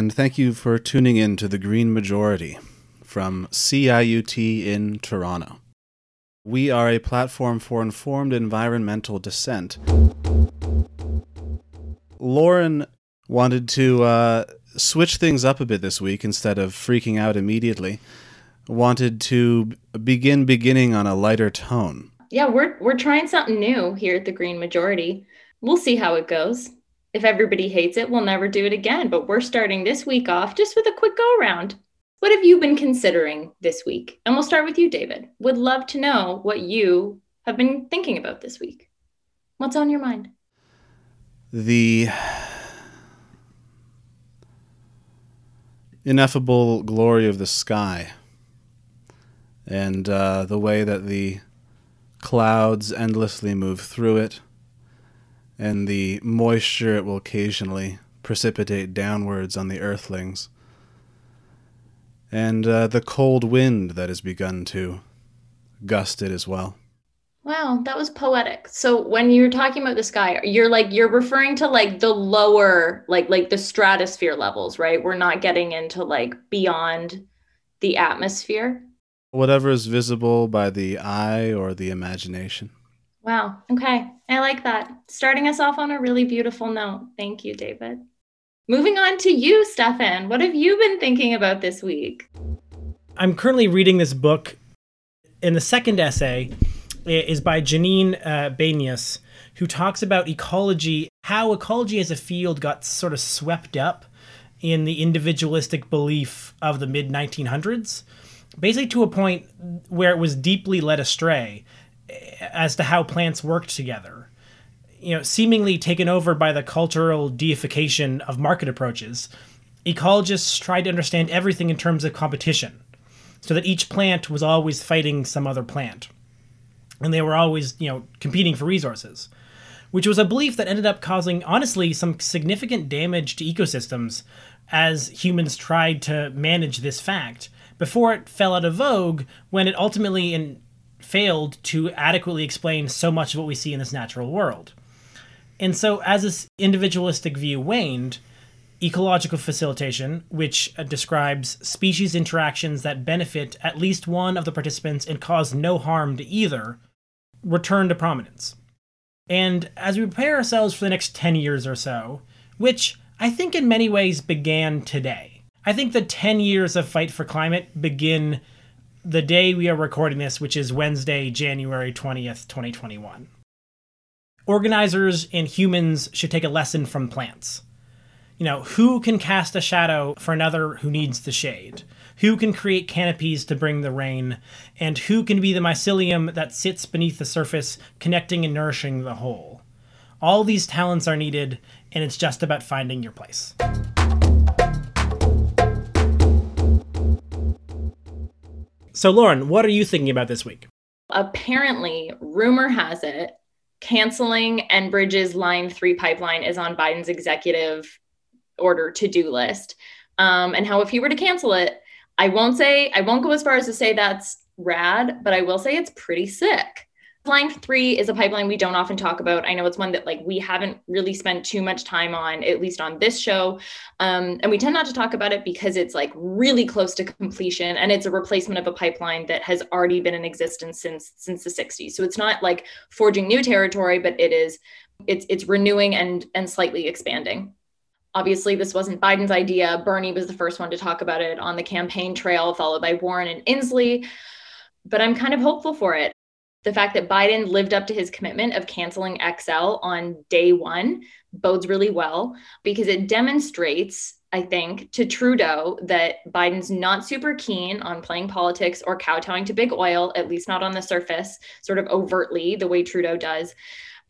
And thank you for tuning in to the Green Majority from CIUT in Toronto. We are a platform for informed environmental dissent. Lauren wanted to uh, switch things up a bit this week instead of freaking out immediately. Wanted to begin beginning on a lighter tone. Yeah, we're we're trying something new here at the Green Majority. We'll see how it goes. If everybody hates it, we'll never do it again. But we're starting this week off just with a quick go around. What have you been considering this week? And we'll start with you, David. Would love to know what you have been thinking about this week. What's on your mind? The ineffable glory of the sky and uh, the way that the clouds endlessly move through it and the moisture it will occasionally precipitate downwards on the earthlings, and uh, the cold wind that has begun to gust it as well. Wow, that was poetic. So when you're talking about the sky, you're like you're referring to like the lower like like the stratosphere levels, right? We're not getting into like beyond the atmosphere. Whatever is visible by the eye or the imagination. Wow. Okay. I like that. Starting us off on a really beautiful note. Thank you, David. Moving on to you, Stefan. What have you been thinking about this week? I'm currently reading this book. In the second essay is by Janine uh, who talks about ecology, how ecology as a field got sort of swept up in the individualistic belief of the mid 1900s, basically to a point where it was deeply led astray as to how plants worked together. You know, seemingly taken over by the cultural deification of market approaches, ecologists tried to understand everything in terms of competition, so that each plant was always fighting some other plant. And they were always, you know, competing for resources, which was a belief that ended up causing, honestly, some significant damage to ecosystems as humans tried to manage this fact before it fell out of vogue when it ultimately in failed to adequately explain so much of what we see in this natural world. And so, as this individualistic view waned, ecological facilitation, which uh, describes species interactions that benefit at least one of the participants and cause no harm to either, returned to prominence. And as we prepare ourselves for the next 10 years or so, which I think in many ways began today, I think the 10 years of fight for climate begin the day we are recording this, which is Wednesday, January 20th, 2021. Organizers and humans should take a lesson from plants. You know, who can cast a shadow for another who needs the shade? Who can create canopies to bring the rain? And who can be the mycelium that sits beneath the surface, connecting and nourishing the whole? All these talents are needed, and it's just about finding your place. So, Lauren, what are you thinking about this week? Apparently, rumor has it, canceling Enbridge's Line 3 pipeline is on Biden's executive order to do list. Um, and how, if he were to cancel it, I won't say, I won't go as far as to say that's rad, but I will say it's pretty sick. Line three is a pipeline we don't often talk about. I know it's one that like we haven't really spent too much time on, at least on this show. Um, and we tend not to talk about it because it's like really close to completion and it's a replacement of a pipeline that has already been in existence since since the 60s. So it's not like forging new territory, but it is it's it's renewing and and slightly expanding. Obviously, this wasn't Biden's idea. Bernie was the first one to talk about it on the campaign trail, followed by Warren and Inslee. But I'm kind of hopeful for it the fact that Biden lived up to his commitment of canceling XL on day one bodes really well because it demonstrates, I think, to Trudeau that Biden's not super keen on playing politics or kowtowing to big oil, at least not on the surface, sort of overtly, the way Trudeau does.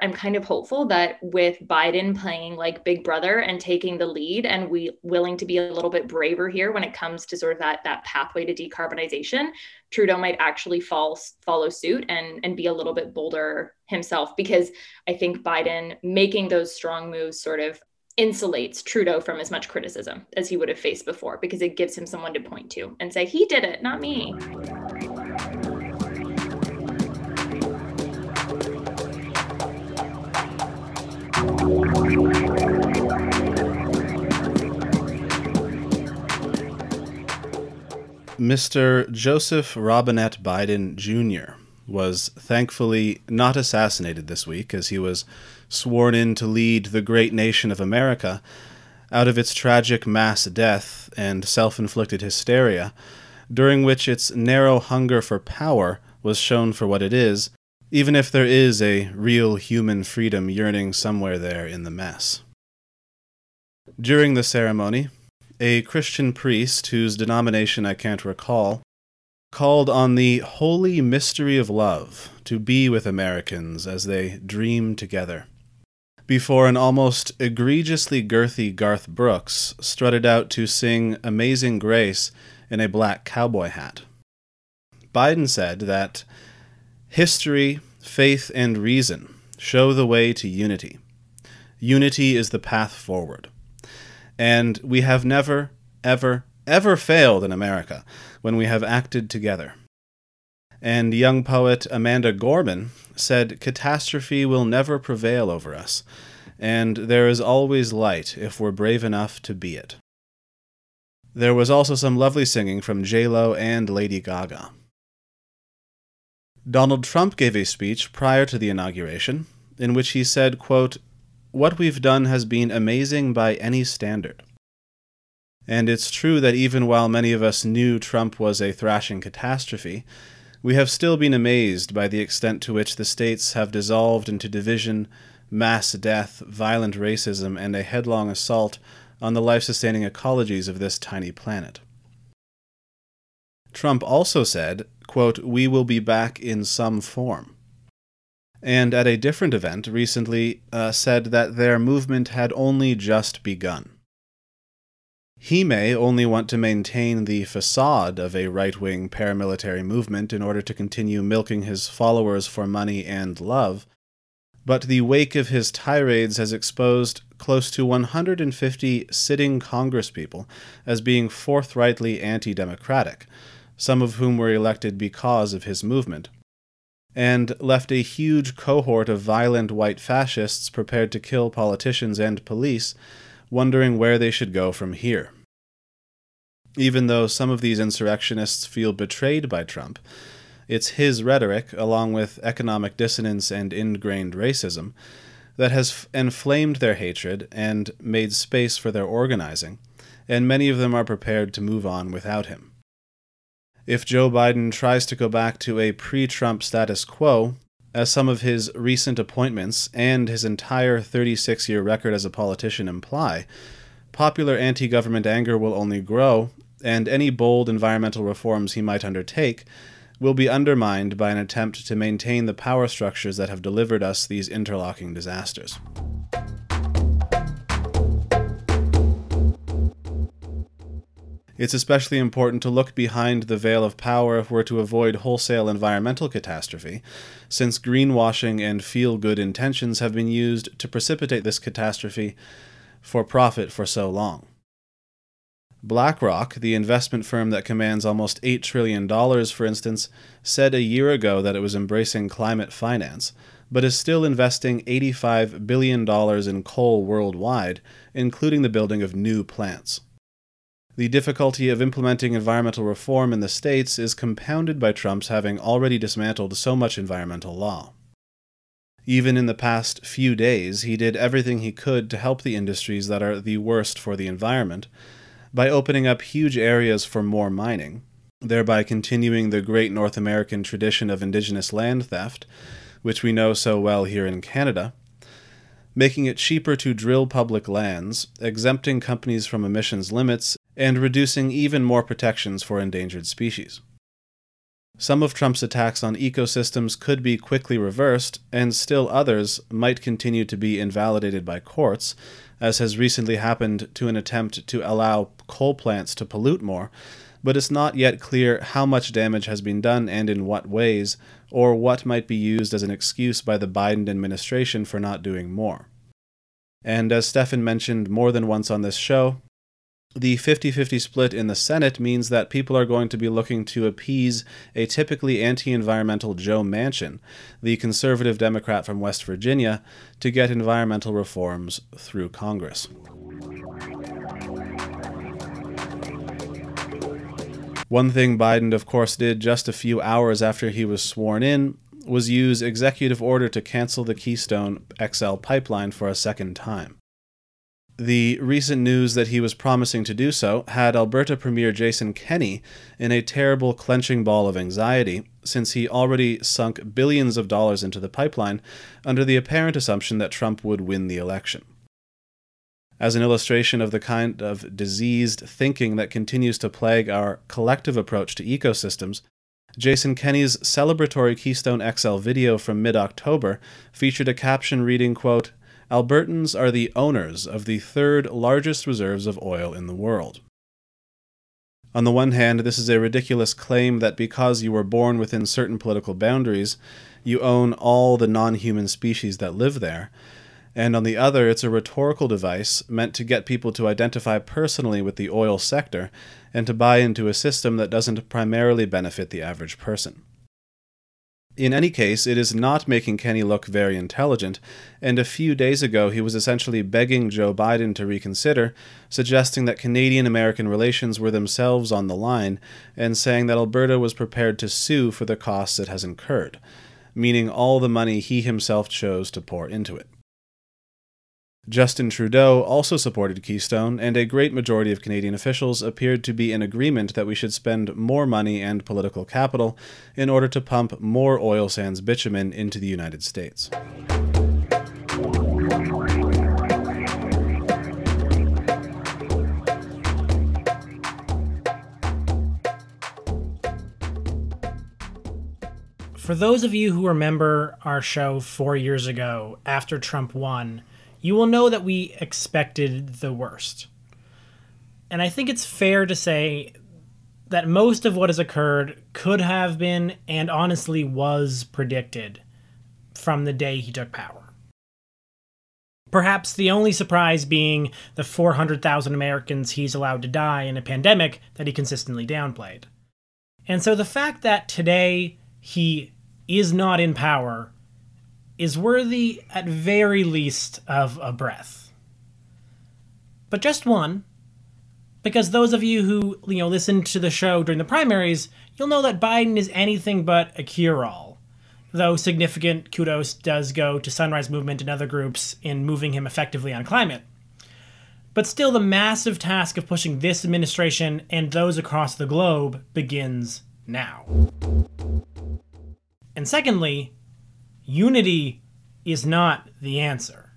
I'm kind of hopeful that with Biden playing like big brother and taking the lead and we willing to be a little bit braver here when it comes to sort of that that pathway to decarbonization, Trudeau might actually fall, follow suit and and be a little bit bolder himself because I think Biden making those strong moves sort of insulates Trudeau from as much criticism as he would have faced before because it gives him someone to point to and say he did it, not me. Mr. Joseph Robinette Biden Jr. was thankfully not assassinated this week as he was sworn in to lead the great nation of America out of its tragic mass death and self inflicted hysteria, during which its narrow hunger for power was shown for what it is even if there is a real human freedom yearning somewhere there in the mess. During the ceremony, a Christian priest whose denomination I can't recall called on the holy mystery of love to be with Americans as they dream together. Before an almost egregiously girthy Garth Brooks strutted out to sing Amazing Grace in a black cowboy hat. Biden said that history, faith, and reason show the way to unity. Unity is the path forward. And we have never, ever, ever failed in America when we have acted together. And young poet Amanda Gorman said, Catastrophe will never prevail over us, and there is always light if we're brave enough to be it. There was also some lovely singing from J-Lo and Lady Gaga. Donald Trump gave a speech prior to the inauguration in which he said, quote, what we've done has been amazing by any standard. And it's true that even while many of us knew Trump was a thrashing catastrophe, we have still been amazed by the extent to which the states have dissolved into division, mass death, violent racism, and a headlong assault on the life sustaining ecologies of this tiny planet. Trump also said, quote, We will be back in some form and at a different event recently uh, said that their movement had only just begun. He may only want to maintain the facade of a right wing paramilitary movement in order to continue milking his followers for money and love, but the wake of his tirades has exposed close to 150 sitting congresspeople as being forthrightly anti democratic, some of whom were elected because of his movement and left a huge cohort of violent white fascists prepared to kill politicians and police, wondering where they should go from here. Even though some of these insurrectionists feel betrayed by Trump, it's his rhetoric, along with economic dissonance and ingrained racism, that has inflamed their hatred and made space for their organizing, and many of them are prepared to move on without him. If Joe Biden tries to go back to a pre Trump status quo, as some of his recent appointments and his entire 36 year record as a politician imply, popular anti government anger will only grow, and any bold environmental reforms he might undertake will be undermined by an attempt to maintain the power structures that have delivered us these interlocking disasters. It's especially important to look behind the veil of power if we're to avoid wholesale environmental catastrophe, since greenwashing and feel good intentions have been used to precipitate this catastrophe for profit for so long. BlackRock, the investment firm that commands almost $8 trillion, for instance, said a year ago that it was embracing climate finance, but is still investing $85 billion in coal worldwide, including the building of new plants. The difficulty of implementing environmental reform in the states is compounded by Trump's having already dismantled so much environmental law. Even in the past few days, he did everything he could to help the industries that are the worst for the environment by opening up huge areas for more mining, thereby continuing the great North American tradition of indigenous land theft, which we know so well here in Canada, making it cheaper to drill public lands, exempting companies from emissions limits, and reducing even more protections for endangered species. Some of Trump's attacks on ecosystems could be quickly reversed, and still others might continue to be invalidated by courts, as has recently happened to an attempt to allow coal plants to pollute more, but it's not yet clear how much damage has been done and in what ways, or what might be used as an excuse by the Biden administration for not doing more. And as Stefan mentioned more than once on this show, the 50 50 split in the Senate means that people are going to be looking to appease a typically anti environmental Joe Manchin, the conservative Democrat from West Virginia, to get environmental reforms through Congress. One thing Biden, of course, did just a few hours after he was sworn in was use executive order to cancel the Keystone XL pipeline for a second time. The recent news that he was promising to do so had Alberta Premier Jason Kenney in a terrible clenching ball of anxiety, since he already sunk billions of dollars into the pipeline under the apparent assumption that Trump would win the election. As an illustration of the kind of diseased thinking that continues to plague our collective approach to ecosystems, Jason Kenney's celebratory Keystone XL video from mid October featured a caption reading, quote, Albertans are the owners of the third largest reserves of oil in the world. On the one hand, this is a ridiculous claim that because you were born within certain political boundaries, you own all the non human species that live there. And on the other, it's a rhetorical device meant to get people to identify personally with the oil sector and to buy into a system that doesn't primarily benefit the average person. In any case, it is not making Kenney look very intelligent, and a few days ago he was essentially begging Joe Biden to reconsider, suggesting that Canadian American relations were themselves on the line, and saying that Alberta was prepared to sue for the costs it has incurred, meaning all the money he himself chose to pour into it. Justin Trudeau also supported Keystone, and a great majority of Canadian officials appeared to be in agreement that we should spend more money and political capital in order to pump more oil sands bitumen into the United States. For those of you who remember our show four years ago after Trump won, you will know that we expected the worst. And I think it's fair to say that most of what has occurred could have been and honestly was predicted from the day he took power. Perhaps the only surprise being the 400,000 Americans he's allowed to die in a pandemic that he consistently downplayed. And so the fact that today he is not in power is worthy, at very least, of a breath. But just one, because those of you who you know listened to the show during the primaries, you'll know that Biden is anything but a cure-all. Though significant kudos does go to Sunrise Movement and other groups in moving him effectively on climate. But still, the massive task of pushing this administration and those across the globe begins now. And secondly, unity is not the answer.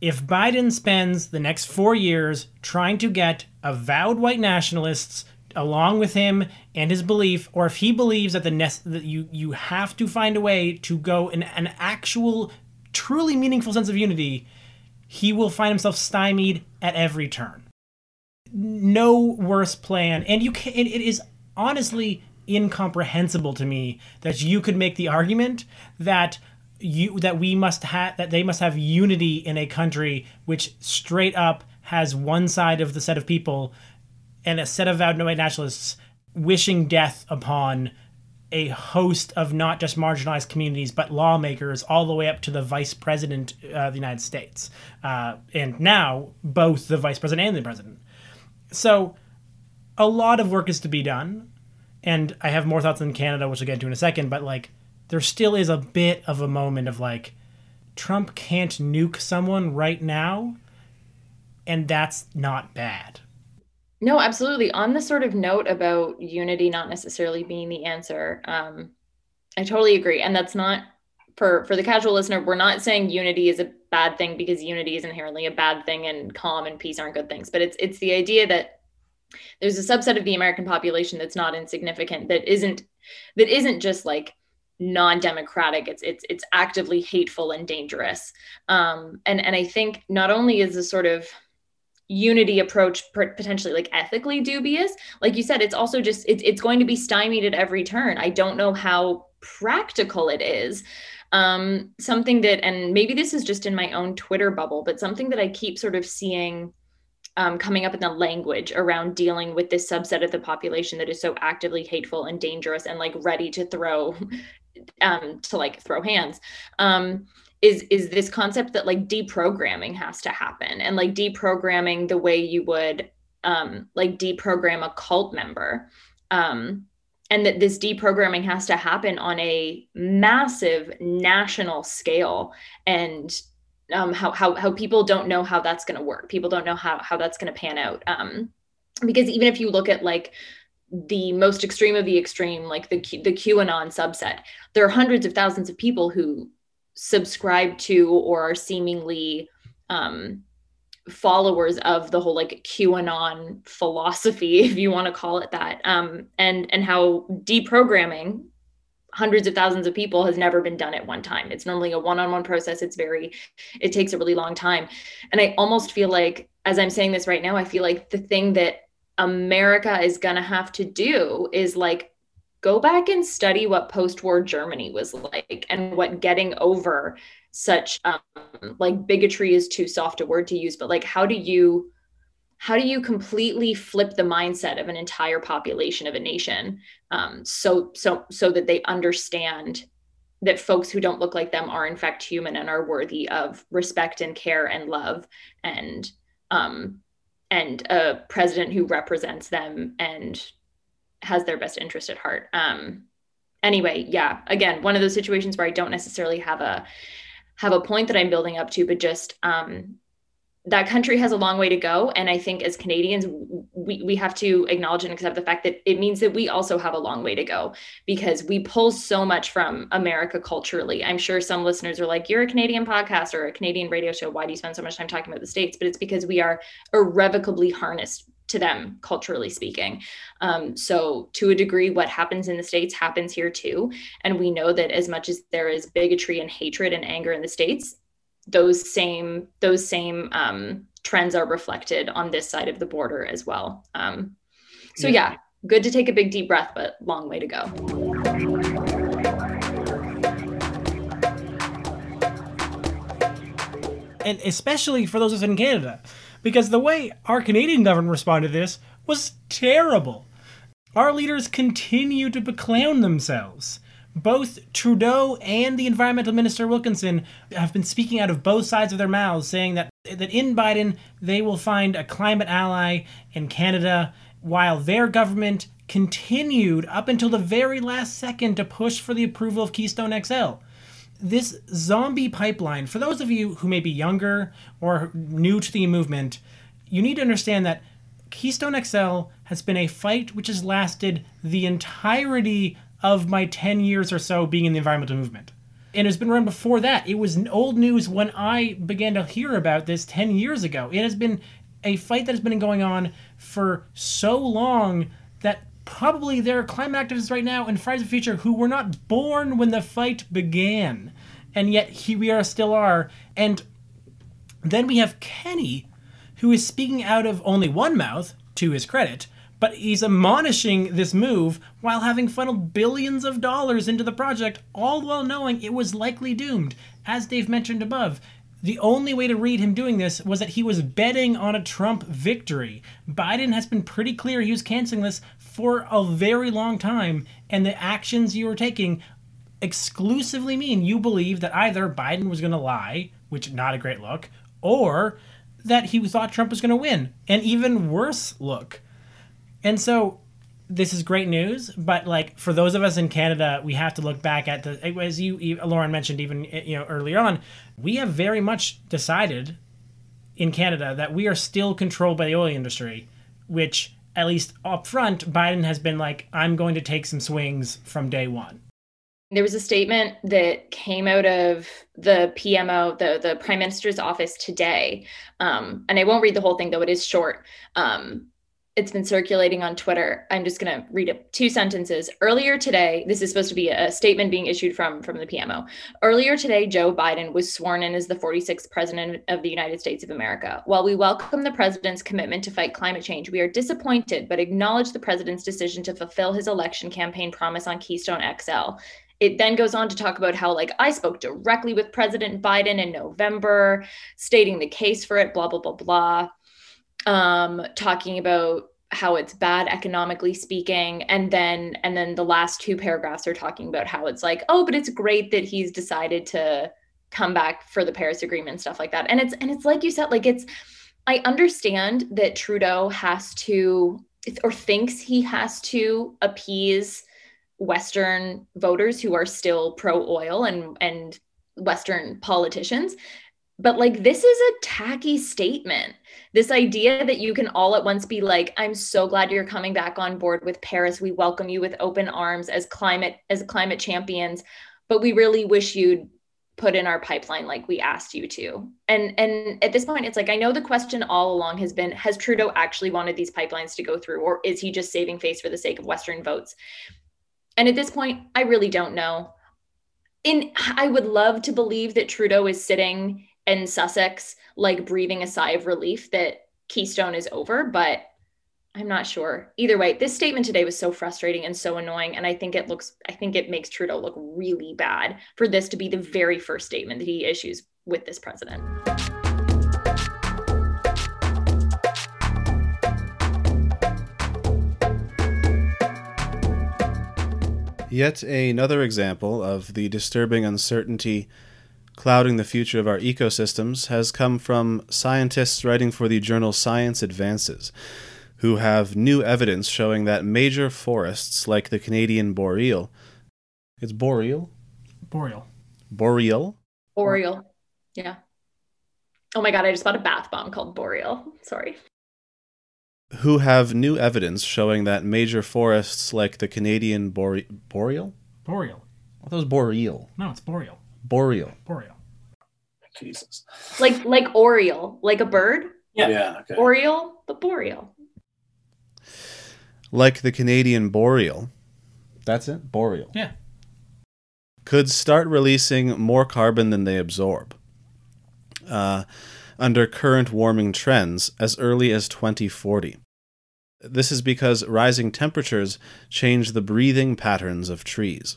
If Biden spends the next four years trying to get avowed white nationalists along with him and his belief, or if he believes that the ne- that you you have to find a way to go in an actual, truly meaningful sense of unity, he will find himself stymied at every turn. No worse plan, and you can. It is honestly incomprehensible to me that you could make the argument that you that we must have that they must have unity in a country which straight up has one side of the set of people and a set of vowed nationalists wishing death upon a host of not just marginalized communities but lawmakers all the way up to the vice president of the United States uh, and now both the vice president and the president. So a lot of work is to be done and I have more thoughts on Canada, which I'll get into in a second, but like there still is a bit of a moment of like Trump can't nuke someone right now, and that's not bad. No, absolutely. On the sort of note about unity not necessarily being the answer, um, I totally agree, and that's not for for the casual listener. We're not saying unity is a bad thing because unity is inherently a bad thing, and calm and peace aren't good things. But it's it's the idea that there's a subset of the American population that's not insignificant that isn't that isn't just like non-democratic. It's it's it's actively hateful and dangerous. Um, and and i think not only is this sort of unity approach potentially like ethically dubious like you said it's also just it's, it's going to be stymied at every turn. I don't know how practical it is. Um, something that and maybe this is just in my own twitter bubble but something that i keep sort of seeing um, coming up in the language around dealing with this subset of the population that is so actively hateful and dangerous and like ready to throw um, to like throw hands um, is is this concept that like deprogramming has to happen and like deprogramming the way you would um, like deprogram a cult member um, and that this deprogramming has to happen on a massive national scale and um, how, how, how people don't know how that's going to work. People don't know how, how that's going to pan out. Um, because even if you look at like the most extreme of the extreme like the Q, the qanon subset there are hundreds of thousands of people who subscribe to or are seemingly um, followers of the whole like QAnon philosophy, if you want to call it that, um, and and how deprogramming hundreds of thousands of people has never been done at one time. It's normally a one-on-one process. It's very, it takes a really long time, and I almost feel like as I'm saying this right now, I feel like the thing that America is gonna have to do is like go back and study what post-war Germany was like and what getting over such um, like bigotry is too soft a word to use but like how do you how do you completely flip the mindset of an entire population of a nation um, so so so that they understand that folks who don't look like them are in fact human and are worthy of respect and care and love and um, and a president who represents them and has their best interest at heart. Um, anyway yeah again one of those situations where i don't necessarily have a have a point that I'm building up to, but just um, that country has a long way to go. And I think as Canadians, we, we have to acknowledge and accept the fact that it means that we also have a long way to go because we pull so much from America culturally. I'm sure some listeners are like, you're a Canadian podcast or a Canadian radio show. Why do you spend so much time talking about the States? But it's because we are irrevocably harnessed to them culturally speaking um, so to a degree what happens in the states happens here too and we know that as much as there is bigotry and hatred and anger in the states those same those same um, trends are reflected on this side of the border as well um, so yeah. yeah good to take a big deep breath but long way to go and especially for those of us in canada because the way our Canadian government responded to this was terrible. Our leaders continue to beclown themselves. Both Trudeau and the environmental minister Wilkinson have been speaking out of both sides of their mouths, saying that that in Biden they will find a climate ally in Canada, while their government continued up until the very last second to push for the approval of Keystone XL this zombie pipeline, for those of you who may be younger or new to the movement, you need to understand that Keystone XL has been a fight which has lasted the entirety of my 10 years or so being in the environmental movement. And it's been around before that. It was old news when I began to hear about this 10 years ago. It has been a fight that has been going on for so long that probably there are climate activists right now in Fridays for Future who were not born when the fight began, and yet here we are still are. And then we have Kenney, who is speaking out of only one mouth, to his credit, but he's admonishing this move while having funneled billions of dollars into the project, all while knowing it was likely doomed. As Dave mentioned above, the only way to read him doing this was that he was betting on a Trump victory. Biden has been pretty clear he was canceling this for a very long time, and the actions you are taking exclusively mean you believe that either Biden was going to lie, which not a great look, or that he thought Trump was going to win, an even worse look. And so this is great news, but like for those of us in Canada, we have to look back at the as you Lauren mentioned even you know earlier on, we have very much decided in Canada that we are still controlled by the oil industry, which at least up front, Biden has been like, I'm going to take some swings from day one. There was a statement that came out of the PMO, the, the Prime Minister's office today. Um, and I won't read the whole thing, though it is short. Um, it's been circulating on Twitter. I'm just going to read it two sentences. Earlier today, this is supposed to be a statement being issued from from the PMO. Earlier today, Joe Biden was sworn in as the 46th president of the United States of America. While we welcome the president's commitment to fight climate change, we are disappointed but acknowledge the president's decision to fulfill his election campaign promise on Keystone XL. It then goes on to talk about how, like, I spoke directly with President Biden in November, stating the case for it, blah, blah, blah, blah um, talking about how it's bad economically speaking and then and then the last two paragraphs are talking about how it's like oh but it's great that he's decided to come back for the paris agreement and stuff like that and it's and it's like you said like it's i understand that trudeau has to or thinks he has to appease Western voters who are still pro oil and and Western politicians. But like this is a tacky statement. This idea that you can all at once be like, I'm so glad you're coming back on board with Paris. We welcome you with open arms as climate as climate champions, but we really wish you'd put in our pipeline like we asked you to. And and at this point it's like I know the question all along has been has Trudeau actually wanted these pipelines to go through or is he just saving face for the sake of western votes? And at this point I really don't know. In I would love to believe that Trudeau is sitting in Sussex like breathing a sigh of relief that Keystone is over, but I'm not sure. Either way, this statement today was so frustrating and so annoying. And I think it looks, I think it makes Trudeau look really bad for this to be the very first statement that he issues with this president. Yet another example of the disturbing uncertainty clouding the future of our ecosystems has come from scientists writing for the journal Science Advances who have new evidence showing that major forests like the Canadian boreal, it's boreal? Boreal. Boreal? Boreal. Yeah. Oh my god, I just bought a bath bomb called Boreal. Sorry. Who have new evidence showing that major forests like the Canadian bore- boreal? Boreal. I thought it was boreal. No, it's boreal. Boreal. Boreal. Jesus. Like like Oriole, like a bird. Yeah. yeah okay. Oriole, but boreal like the Canadian boreal, that's it, boreal. Yeah. Could start releasing more carbon than they absorb. Uh, under current warming trends as early as 2040. This is because rising temperatures change the breathing patterns of trees.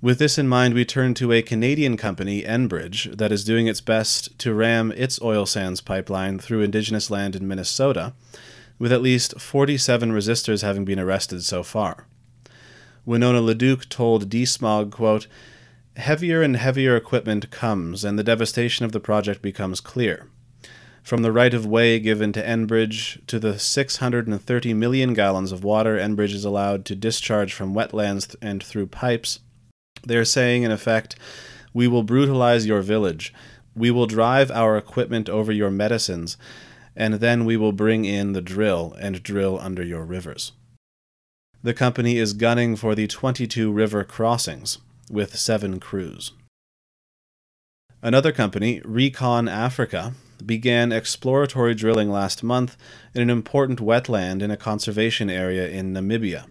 With this in mind, we turn to a Canadian company, Enbridge, that is doing its best to ram its oil sands pipeline through indigenous land in Minnesota with at least 47 resistors having been arrested so far. Winona LaDuke told DeSmog, quote, Heavier and heavier equipment comes, and the devastation of the project becomes clear. From the right of way given to Enbridge to the 630 million gallons of water Enbridge is allowed to discharge from wetlands and through pipes, they are saying, in effect, We will brutalize your village. We will drive our equipment over your medicines and then we will bring in the drill and drill under your rivers. The company is gunning for the 22 river crossings, with seven crews. Another company, Recon Africa, began exploratory drilling last month in an important wetland in a conservation area in Namibia.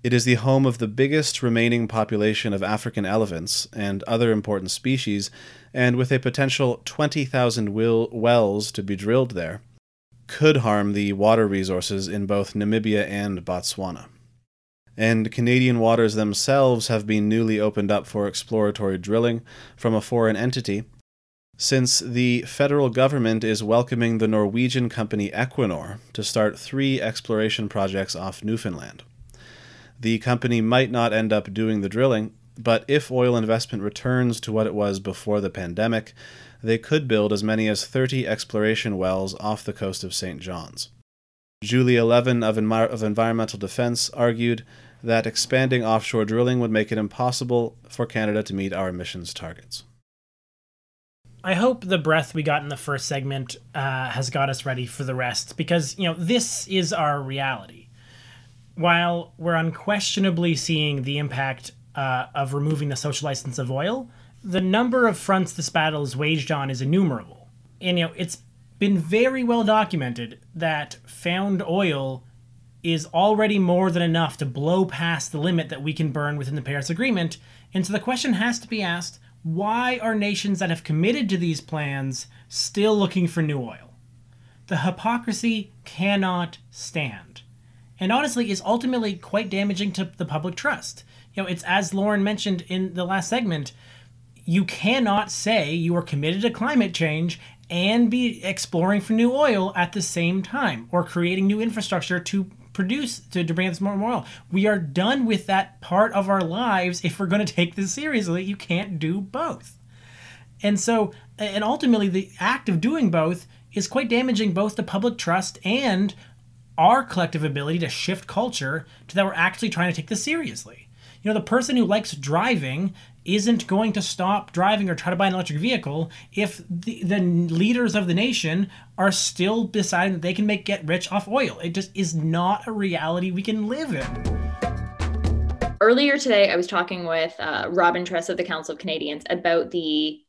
It is the home of the biggest remaining population of African elephants and other important species, and with a potential 20,000 wells to be drilled there, could harm the water resources in both Namibia and Botswana. And Canadian waters themselves have been newly opened up for exploratory drilling from a foreign entity, since the federal government is welcoming the Norwegian company Equinor to start three exploration projects off Newfoundland the company might not end up doing the drilling, but if oil investment returns to what it was before the pandemic, they could build as many as 30 exploration wells off the coast of St. John's. Julia Levin of, of Environmental Defense argued that expanding offshore drilling would make it impossible for Canada to meet our emissions targets. I hope the breath we got in the first segment uh, has got us ready for the rest because, you know, this is our reality while we're unquestionably seeing the impact uh, of removing the social license of oil, the number of fronts this battle is waged on is innumerable. And you know, it's been very well documented that found oil is already more than enough to blow past the limit that we can burn within the Paris Agreement. And so the question has to be asked why are nations that have committed to these plans still looking for new oil? The hypocrisy cannot stand and honestly is ultimately quite damaging to the public trust. You know, it's as Lauren mentioned in the last segment, you cannot say you are committed to climate change and be exploring for new oil at the same time or creating new infrastructure to produce to, to bring us more oil. We are done with that part of our lives if we're going to take this seriously. You can't do both. And so, and ultimately, the act of doing both is quite damaging both to public trust and our collective ability to shift culture to that we're actually trying to take this seriously. You know, the person who likes driving isn't going to stop driving or try to buy an electric vehicle if the, the leaders of the nation are still deciding that they can make get rich off oil. It just is not a reality we can live in. Earlier today, I was talking with uh, Robin Tress of the Council of Canadians about the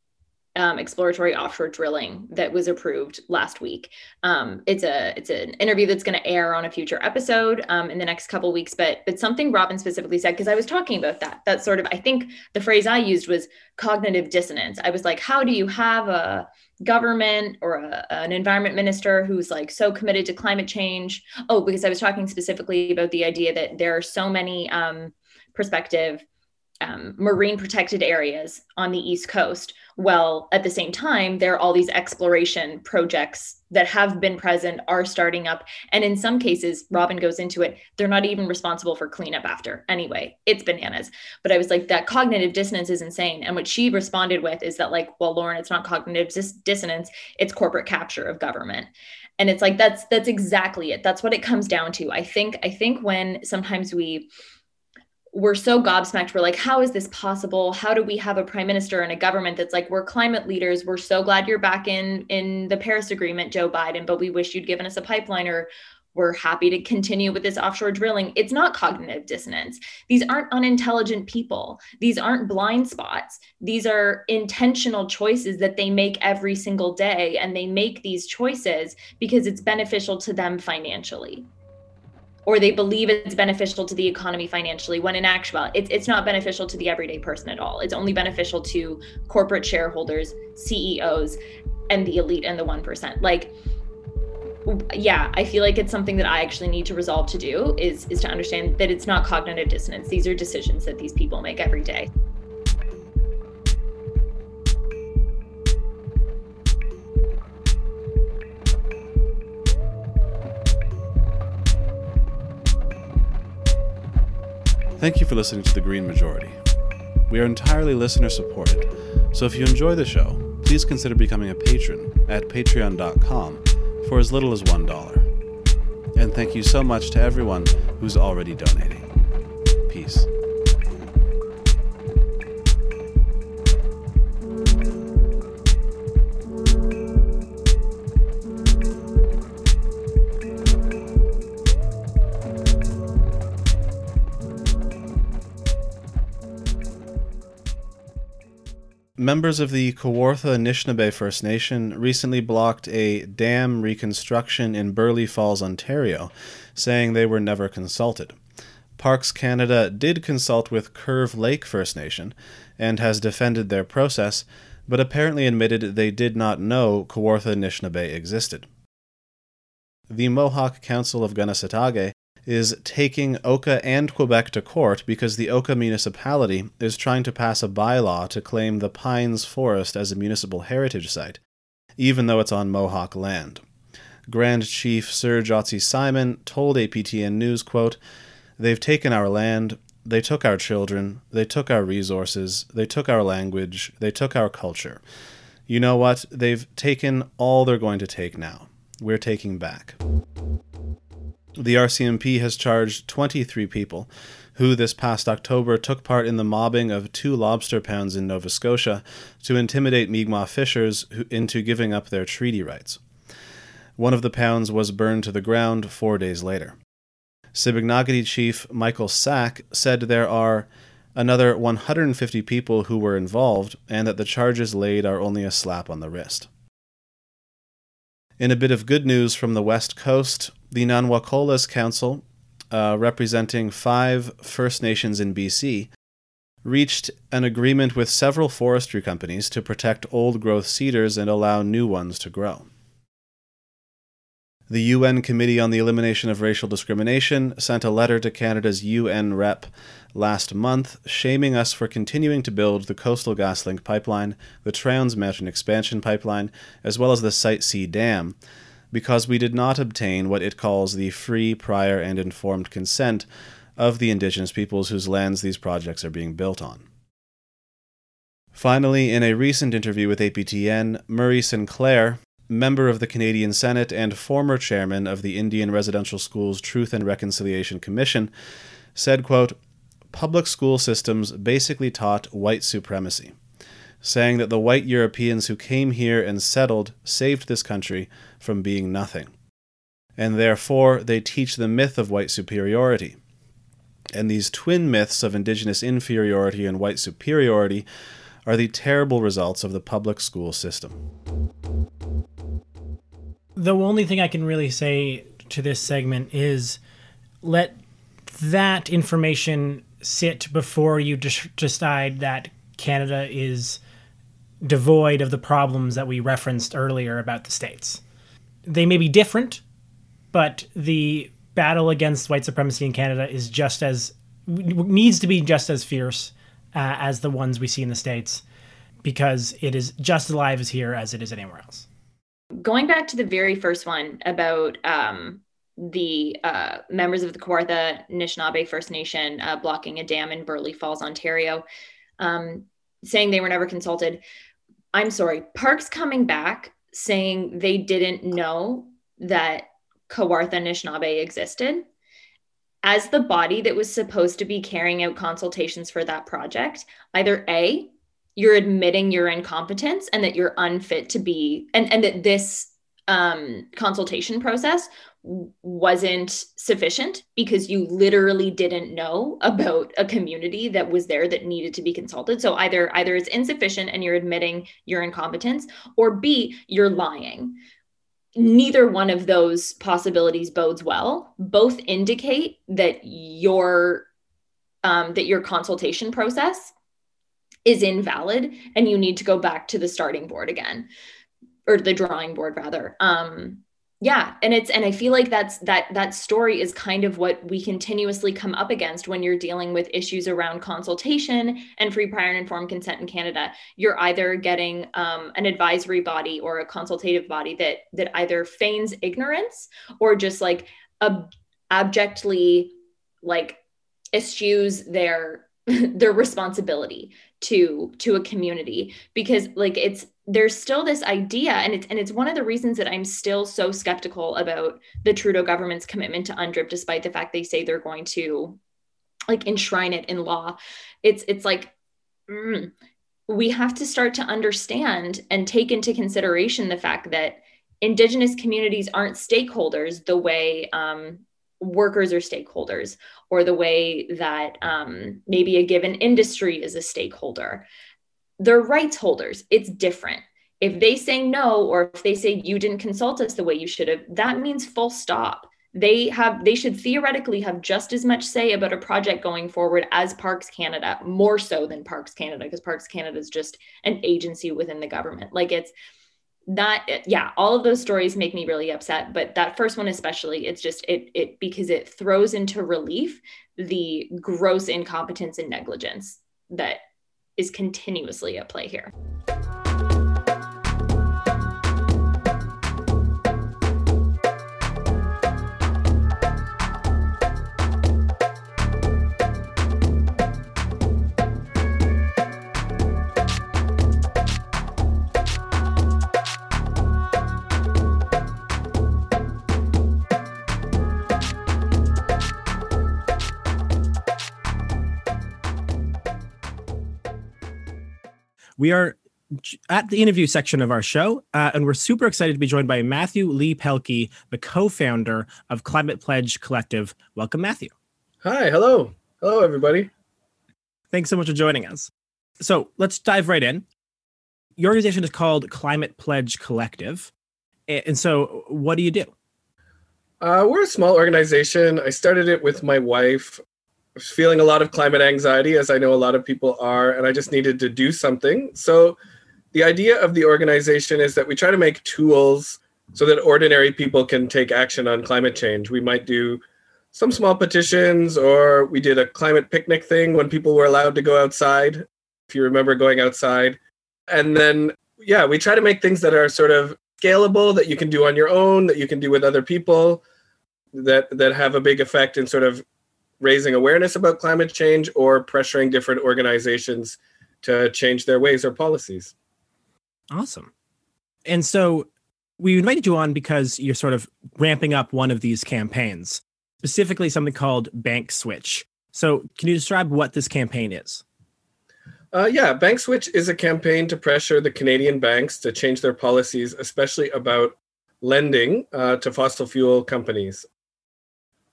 um, exploratory offshore drilling that was approved last week. Um, it's a it's an interview that's going to air on a future episode um, in the next couple weeks. But but something Robin specifically said because I was talking about that. That sort of I think the phrase I used was cognitive dissonance. I was like, how do you have a government or a, an environment minister who's like so committed to climate change? Oh, because I was talking specifically about the idea that there are so many um, prospective um, marine protected areas on the East Coast. Well, at the same time, there are all these exploration projects that have been present, are starting up. And in some cases, Robin goes into it, they're not even responsible for cleanup after. Anyway, it's bananas. But I was like, that cognitive dissonance is insane. And what she responded with is that, like, well, Lauren, it's not cognitive dis- dissonance, it's corporate capture of government and it's like that's that's exactly it that's what it comes down to i think i think when sometimes we we're so gobsmacked. We're like, how is this possible? How do we have a prime minister and a government that's like, we're climate leaders. We're so glad you're back in in the Paris Agreement, Joe Biden, but we wish you'd given us a pipeline or we're happy to continue with this offshore drilling. It's not cognitive dissonance. These aren't unintelligent people. These aren't blind spots. These are intentional choices that they make every single day. And they make these choices because it's beneficial to them financially or they believe it's beneficial to the economy financially when in actuality it's, it's not beneficial to the everyday person at all. It's only beneficial to corporate shareholders ceos and the elite and the 1% like yeah i feel like it's something that i actually need to resolve to do is is to understand that it's not cognitive dissonance. These are decisions that these people make every day Thank you for listening to The Green Majority. We are entirely listener supported, so if you enjoy the show, please consider becoming a patron at patreon.com for as little as $1. And thank you so much to everyone who's already donating. Peace. Members of the Kawartha Anishinaabe First Nation recently blocked a dam reconstruction in Burleigh Falls, Ontario, saying they were never consulted. Parks Canada did consult with Curve Lake First Nation and has defended their process, but apparently admitted they did not know Kawartha Anishinaabe existed. The Mohawk Council of Kanesatake is taking Oka and Quebec to court because the Oka municipality is trying to pass a bylaw to claim the Pines Forest as a municipal heritage site, even though it's on Mohawk land. Grand Chief Serge Otsi Simon told APTN News, quote, They've taken our land, they took our children, they took our resources, they took our language, they took our culture. You know what? They've taken all they're going to take now. We're taking back. The RCMP has charged 23 people who this past October took part in the mobbing of two lobster pounds in Nova Scotia to intimidate Mi'kmaq fishers into giving up their treaty rights. One of the pounds was burned to the ground four days later. Sipekne'katik Chief Michael Sack said there are another 150 people who were involved and that the charges laid are only a slap on the wrist. In a bit of good news from the West Coast, the Nanwakolas Council, uh, representing five First Nations in BC, reached an agreement with several forestry companies to protect old growth cedars and allow new ones to grow. The UN Committee on the Elimination of Racial Discrimination sent a letter to Canada's UN rep last month shaming us for continuing to build the Coastal GasLink pipeline, the Trans Mountain Expansion pipeline, as well as the Site C Dam, because we did not obtain what it calls the free, prior, and informed consent of the Indigenous peoples whose lands these projects are being built on. Finally, in a recent interview with APTN, Murray Sinclair, member of the Canadian Senate and former chairman of the Indian Residential Schools Truth and Reconciliation Commission, said, quote, Public school systems basically taught white supremacy, saying that the white Europeans who came here and settled saved this country from being nothing. And therefore, they teach the myth of white superiority. And these twin myths of indigenous inferiority and white superiority are the terrible results of the public school system. The only thing I can really say to this segment is let that information sit before you decide that Canada is devoid of the problems that we referenced earlier about the states. They may be different, but the battle against white supremacy in Canada is just as needs to be just as fierce uh, as the ones we see in the states because it is just as alive as here as it is anywhere else. Going back to the very first one about um, the uh, members of the Kawartha Anishinaabe First Nation uh, blocking a dam in Burleigh Falls, Ontario, um, saying they were never consulted. I'm sorry, Parks coming back saying they didn't know that Kawartha Anishinaabe existed. As the body that was supposed to be carrying out consultations for that project, either A, you're admitting your incompetence and that you're unfit to be, and, and that this um, consultation process wasn't sufficient because you literally didn't know about a community that was there that needed to be consulted. So either either it's insufficient and you're admitting your incompetence or b you're lying. Neither one of those possibilities bodes well. Both indicate that your um, that your consultation process is invalid and you need to go back to the starting board again or the drawing board rather. Um, yeah and it's and i feel like that's that that story is kind of what we continuously come up against when you're dealing with issues around consultation and free prior and informed consent in canada. You're either getting um, an advisory body or a consultative body that that either feigns ignorance or just like ab- abjectly like eschews their their responsibility to to a community because like it's there's still this idea and it's and it's one of the reasons that I'm still so skeptical about the Trudeau government's commitment to UNDRIP despite the fact they say they're going to like enshrine it in law. It's it's like mm, we have to start to understand and take into consideration the fact that indigenous communities aren't stakeholders the way um, workers are stakeholders or the way that um, maybe a given industry is a stakeholder they're rights holders. It's different. If they say no, or if they say you didn't consult us the way you should have, that means full stop. They have they should theoretically have just as much say about a project going forward as Parks Canada, more so than Parks Canada, because Parks Canada is just an agency within the government. Like it's that yeah all of those stories make me really upset but that first one especially it's just it it because it throws into relief the gross incompetence and negligence that is continuously at play here. We are at the interview section of our show, uh, and we're super excited to be joined by Matthew Lee Pelkey, the co-founder of Climate Pledge Collective. Welcome, Matthew. Hi, hello, hello, everybody. Thanks so much for joining us. So let's dive right in. Your organization is called Climate Pledge Collective, and so what do you do? Uh, we're a small organization. I started it with my wife was feeling a lot of climate anxiety, as I know a lot of people are, and I just needed to do something. So, the idea of the organization is that we try to make tools so that ordinary people can take action on climate change. We might do some small petitions, or we did a climate picnic thing when people were allowed to go outside, if you remember going outside. And then, yeah, we try to make things that are sort of scalable, that you can do on your own, that you can do with other people, that that have a big effect in sort of raising awareness about climate change or pressuring different organizations to change their ways or policies. Awesome. And so we invited you on because you're sort of ramping up one of these campaigns, specifically something called Bank Switch. So, can you describe what this campaign is? Uh, yeah, Bank Switch is a campaign to pressure the Canadian banks to change their policies, especially about lending uh, to fossil fuel companies.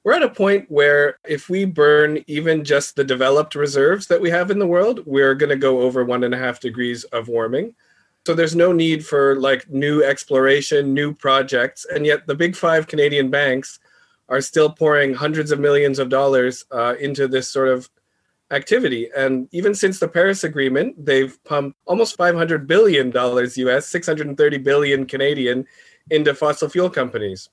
We're at a point where if we burn even just the developed reserves that we have in the world, we're going to go over one and a half degrees of warming. So there's no need for like new exploration, new projects. And yet the big five Canadian banks are still pouring hundreds of millions of dollars uh, into this sort of activity. And even since the Paris Agreement, they've pumped almost 500 billion dollars US, 630 billion Canadian into fossil fuel companies.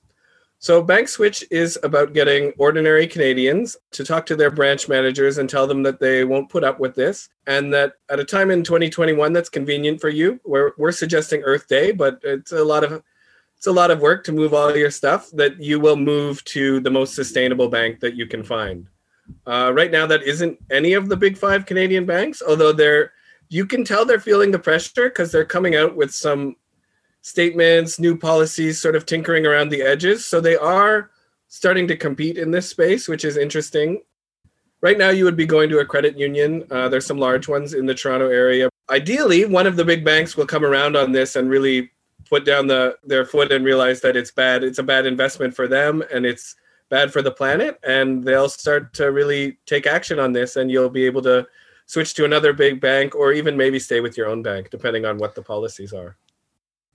So, Bank Switch is about getting ordinary Canadians to talk to their branch managers and tell them that they won't put up with this. And that at a time in 2021 that's convenient for you, we're, we're suggesting Earth Day, but it's a lot of it's a lot of work to move all your stuff that you will move to the most sustainable bank that you can find. Uh, right now, that isn't any of the big five Canadian banks, although they're you can tell they're feeling the pressure because they're coming out with some statements, new policies, sort of tinkering around the edges. So they are starting to compete in this space, which is interesting. Right now, you would be going to a credit union. Uh, there's some large ones in the Toronto area. Ideally, one of the big banks will come around on this and really put down the their foot and realize that it's bad. It's a bad investment for them, and it's bad for the planet. And they'll start to really take action on this, and you'll be able to switch to another big bank, or even maybe stay with your own bank, depending on what the policies are.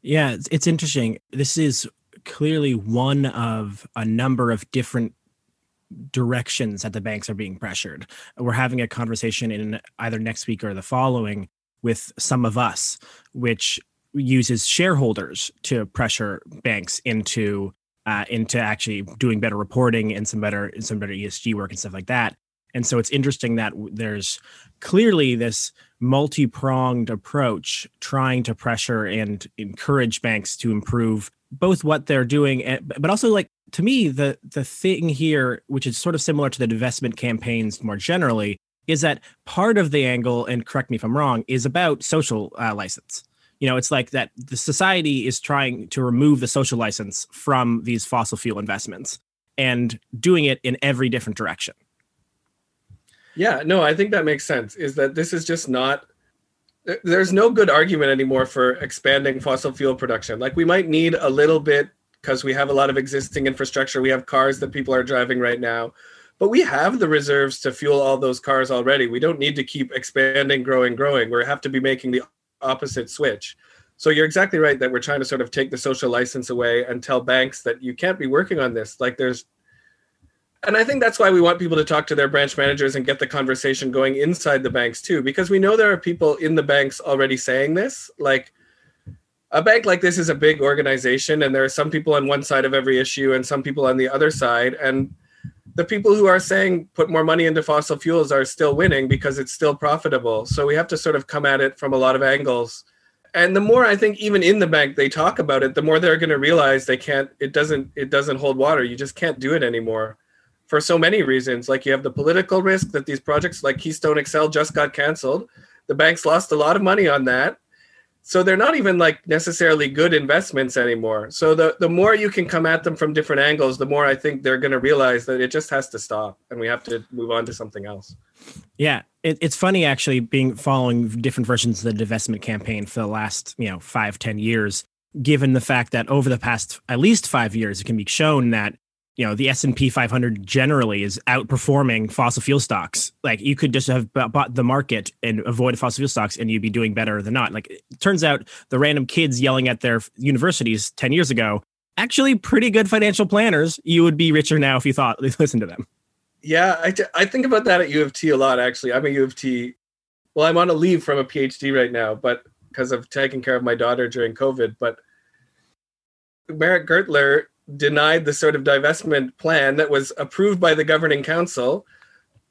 Yeah, it's, it's interesting. This is clearly one of a number of different directions that the banks are being pressured. We're having a conversation in either next week or the following with some of us, which uses shareholders to pressure banks into uh, into actually doing better reporting and some better some better ESG work and stuff like that. And so it's interesting that there's clearly this multi pronged approach trying to pressure and encourage banks to improve both what they're doing, but also like to me, the the thing here, which is sort of similar to the divestment campaigns more generally, is that part of the angle, and correct me if I'm wrong, is about social uh, license. You know, it's like that the society is trying to remove the social license from these fossil fuel investments and doing it in every different direction. Yeah, no, I think that makes sense. Is that this is just not there's no good argument anymore for expanding fossil fuel production. Like we might need a little bit because we have a lot of existing infrastructure. We have cars that people are driving right now, but we have the reserves to fuel all those cars already. We don't need to keep expanding, growing, growing. We have to be making the opposite switch. So you're exactly right that we're trying to sort of take the social license away and tell banks that you can't be working on this. Like there's and I think that's why we want people to talk to their branch managers and get the conversation going inside the banks too, because we know there are people in the banks already saying this. Like a bank like this is a big organization, and there are some people on one side of every issue and some people on the other side. And the people who are saying put more money into fossil fuels are still winning because it's still profitable. So we have to sort of come at it from a lot of angles. And the more I think even in the bank they talk about it, the more they're going to realize they can't it doesn't it doesn't hold water. You just can't do it anymore for so many reasons. Like you have the political risk that these projects like Keystone XL just got canceled. The banks lost a lot of money on that. So they're not even like necessarily good investments anymore. So the, the more you can come at them from different angles, the more I think they're going to realize that it just has to stop and we have to move on to something else. Yeah, it, it's funny actually being following different versions of the divestment campaign for the last you know five ten years given the fact that over the past at least five years it can be shown that you know the S&P 500 generally is outperforming fossil fuel stocks. Like you could just have bought the market and avoid fossil fuel stocks and you'd be doing better than not. Like it turns out the random kids yelling at their universities 10 years ago actually pretty good financial planners you would be richer now if you thought listen to them. Yeah I, t- I think about that at u of t a lot actually. I'm a u of t well i'm on a leave from a phd right now but because of taking care of my daughter during covid but Meric Gertler denied the sort of divestment plan that was approved by the governing council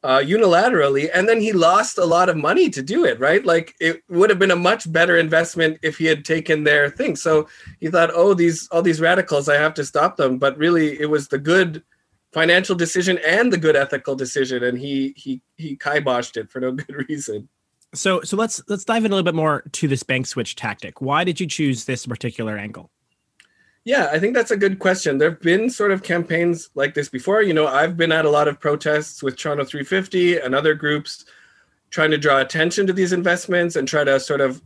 uh, unilaterally, and then he lost a lot of money to do it. Right, like it would have been a much better investment if he had taken their thing. So he thought, oh, these all these radicals, I have to stop them. But really, it was the good financial decision and the good ethical decision, and he he he kiboshed it for no good reason. So so let's let's dive in a little bit more to this bank switch tactic. Why did you choose this particular angle? Yeah, I think that's a good question. There have been sort of campaigns like this before. You know, I've been at a lot of protests with Toronto 350 and other groups trying to draw attention to these investments and try to sort of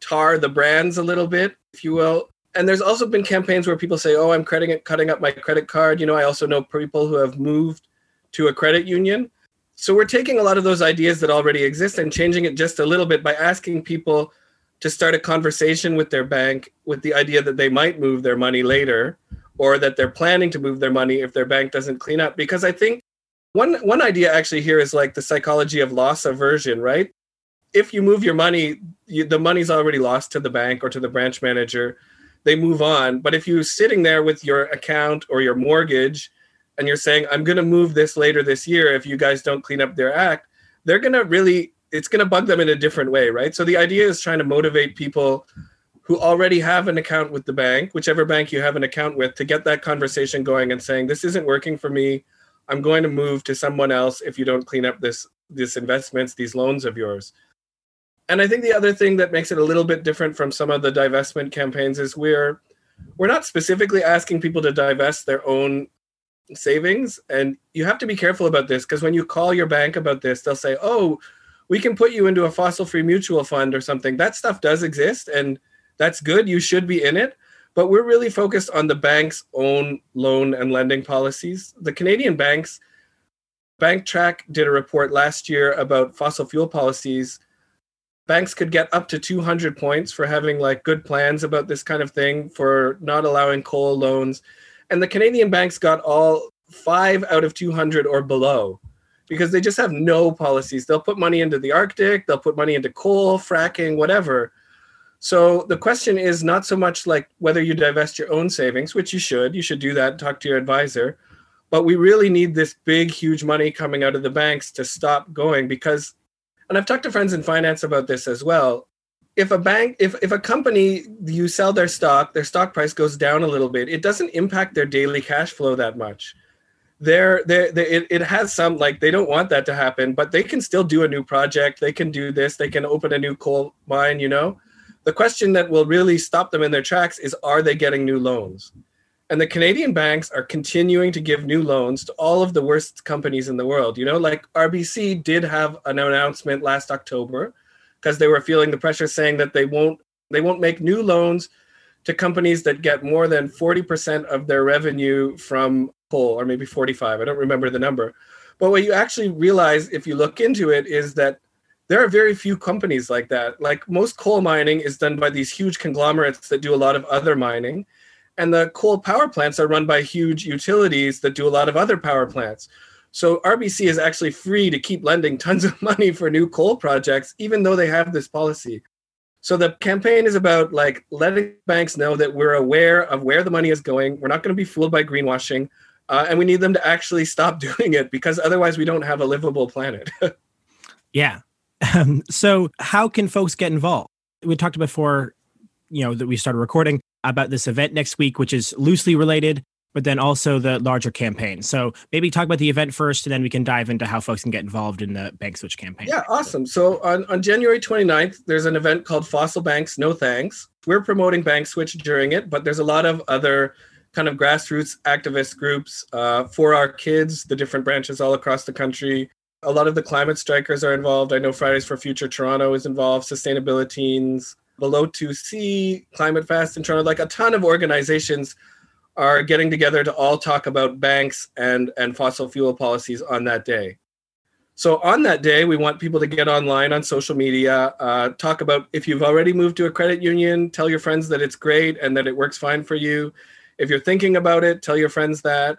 tar the brands a little bit, if you will. And there's also been campaigns where people say, "Oh, I'm cutting cutting up my credit card." You know, I also know people who have moved to a credit union. So we're taking a lot of those ideas that already exist and changing it just a little bit by asking people to start a conversation with their bank with the idea that they might move their money later or that they're planning to move their money if their bank doesn't clean up. Because i think one one idea actually here is like the psychology of loss aversion right? If you move your money you, the money's already lost to the bank or to the branch manager they move on. But if you're sitting there with your account or your mortgage and you're saying i'm going to move this later this year if you guys don't clean up their act they're going to really it's going to bug them in a different way, right? So the idea is trying to motivate people who already have an account with the bank, whichever bank you have an account with, to get that conversation going and saying, "This isn't working for me. I'm going to move to someone else if you don't clean up this this investments, these loans of yours." And I think the other thing that makes it a little bit different from some of the divestment campaigns is we're we're not specifically asking people to divest their own savings and you have to be careful about this because when you call your bank about this they'll say oh we can put you into a fossil free mutual fund or something. That stuff does exist and that's good. You should be in it. But we're really focused on the bank's own loan and lending policies. The Canadian banks, BankTrack did a report last year about fossil fuel policies. Banks could get up to 200 points for having like good plans about this kind of thing, for not allowing coal loans. And the Canadian banks got all five out of 200 or below because they just have no policies. They'll put money into the Arctic, they'll put money into coal, fracking, whatever. So the question is not so much like whether you divest your own savings, which you should, you should do that, talk to your advisor. But we really need this big, huge money coming out of the banks to stop going because, and I've talked to friends in finance about this as well. If a bank, if, if a company, you sell their stock, their stock price goes down a little bit, it doesn't impact their daily cash flow that much they're, they're, they it, it has some like they don't want that to happen but they can still do a new project. They can do this. They can open a new coal mine you know? The question that will really stop them in their tracks is are they getting new loans? And the canadian banks are continuing to give new loans to all of the worst companies in the world you know? Like rbc did have an announcement last october because they were feeling the pressure saying that they won't they won't make new loans to companies that get more than 40% of their revenue from coal, or maybe 45. I don't remember the number. But what you actually realize if you look into it is that there are very few companies like that. Like most coal mining is done by these huge conglomerates that do a lot of other mining. And the coal power plants are run by huge utilities that do a lot of other power plants. So RBC is actually free to keep lending tons of money for new coal projects, even though they have this policy. So the campaign is about like letting banks know that we're aware of where the money is going. We're not going to be fooled by greenwashing. Uh, and we need them to actually stop doing it because otherwise we don't have a livable planet. yeah. Um, so how can folks get involved? We talked before, you know, that we started recording about this event next week, which is loosely related, but then also the larger campaign. So maybe talk about the event first, and then we can dive into how folks can get involved in the Bank Switch campaign. Yeah, awesome. So on, on January 29th, there's an event called Fossil Banks No Thanks. We're promoting Bank Switch during it, but there's a lot of other kind of grassroots activist groups uh, for our kids, the different branches all across the country. A lot of the climate strikers are involved. I know Fridays for Future Toronto is involved, Sustainability Teens, Below 2C, Climate Fast in Toronto, like a ton of organizations are getting together to all talk about banks and, and fossil fuel policies on that day. So on that day, we want people to get online on social media, uh, talk about if you've already moved to a credit union, tell your friends that it's great and that it works fine for you. If you're thinking about it, tell your friends that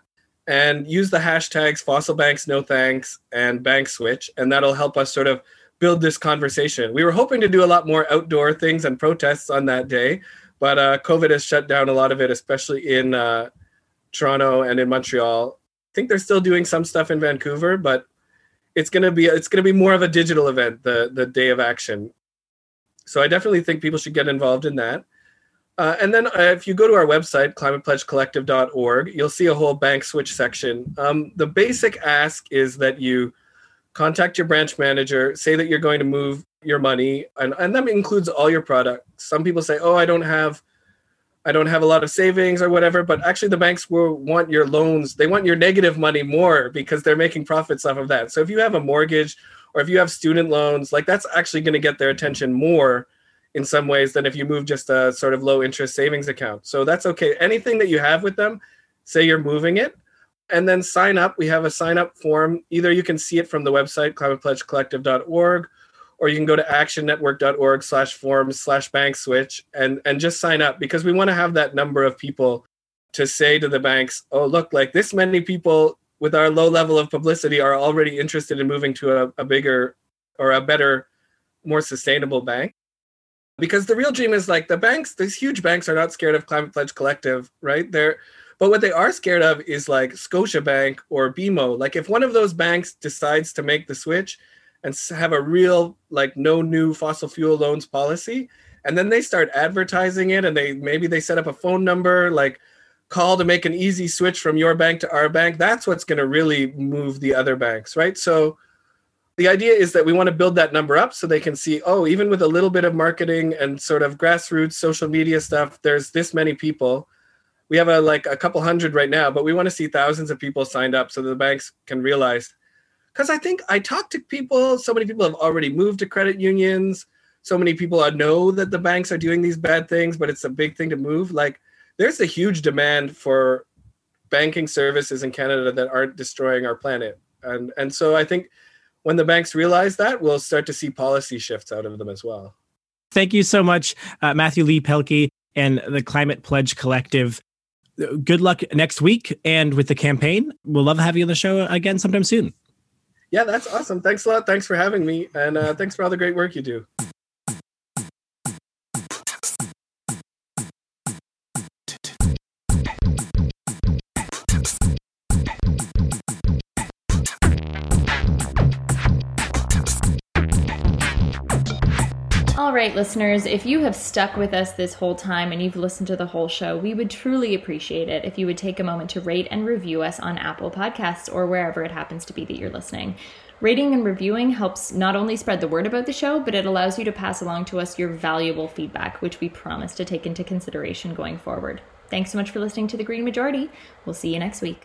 and use the hashtags fossil banks no thanks and bank switch and that'll help us sort of build this conversation we were hoping to do a lot more outdoor things and protests on that day but uh, covid has shut down a lot of it especially in uh, toronto and in montreal. I think they're still doing some stuff in vancouver but it's to be it's to be more of a digital event the the day of action. So i definitely think people should get involved in that. Uh, and then uh, if you go to our website, climatepledgecollective.org, you'll see a whole bank switch section. Um, the basic ask is that you contact your branch manager, say that you're going to move your money, and, and that includes all your products. Some people say, oh, I don't have I don't have a lot of savings or whatever, but actually the banks will want your loans. They want your negative money more because they're making profits off of that. So if you have a mortgage or if you have student loans, like that's actually going to get their attention more in some ways than if you move just a sort of low interest savings account. So that's okay. Anything that you have with them, say you're moving it, and then sign up. We have a sign up form. Either you can see it from the website climatepledgecollective.org or you can go to actionnetwork.org slash forms slash bank switch and and just sign up because we want to have that number of people to say to the banks oh look like this many people with our low level of publicity are already interested in moving to a, a bigger or a better more sustainable bank because the real dream is like the banks these huge banks are not scared of climate pledge collective right they're but what they are scared of is like Scotiabank or BMO. Like if one of those banks decides to make the switch, and have a real like no new fossil fuel loans policy and then they start advertising it and they maybe they set up a phone number like call to make an easy switch from your bank to our bank that's what's going to really move the other banks right so the idea is that we want to build that number up so they can see oh even with a little bit of marketing and sort of grassroots social media stuff there's this many people we have a like a couple hundred right now but we want to see thousands of people signed up so the banks can realize because I think I talk to people. So many people have already moved to credit unions. So many people know that the banks are doing these bad things, but it's a big thing to move. Like there's a huge demand for banking services in Canada that aren't destroying our planet, and and so I think when the banks realize that, we'll start to see policy shifts out of them as well. Thank you so much, uh, Matthew Lee Pelkey and the Climate Pledge Collective. Good luck next week and with the campaign. We'll love having you on the show again sometime soon. Yeah, that's awesome. Thanks a lot. Thanks for having me. And uh, thanks for all the great work you do. All right, listeners, if you have stuck with us this whole time and you've listened to the whole show, we would truly appreciate it if you would take a moment to rate and review us on Apple Podcasts or wherever it happens to be that you're listening. Rating and reviewing helps not only spread the word about the show, but it allows you to pass along to us your valuable feedback, which we promise to take into consideration going forward. Thanks so much for listening to The Green Majority. We'll see you next week.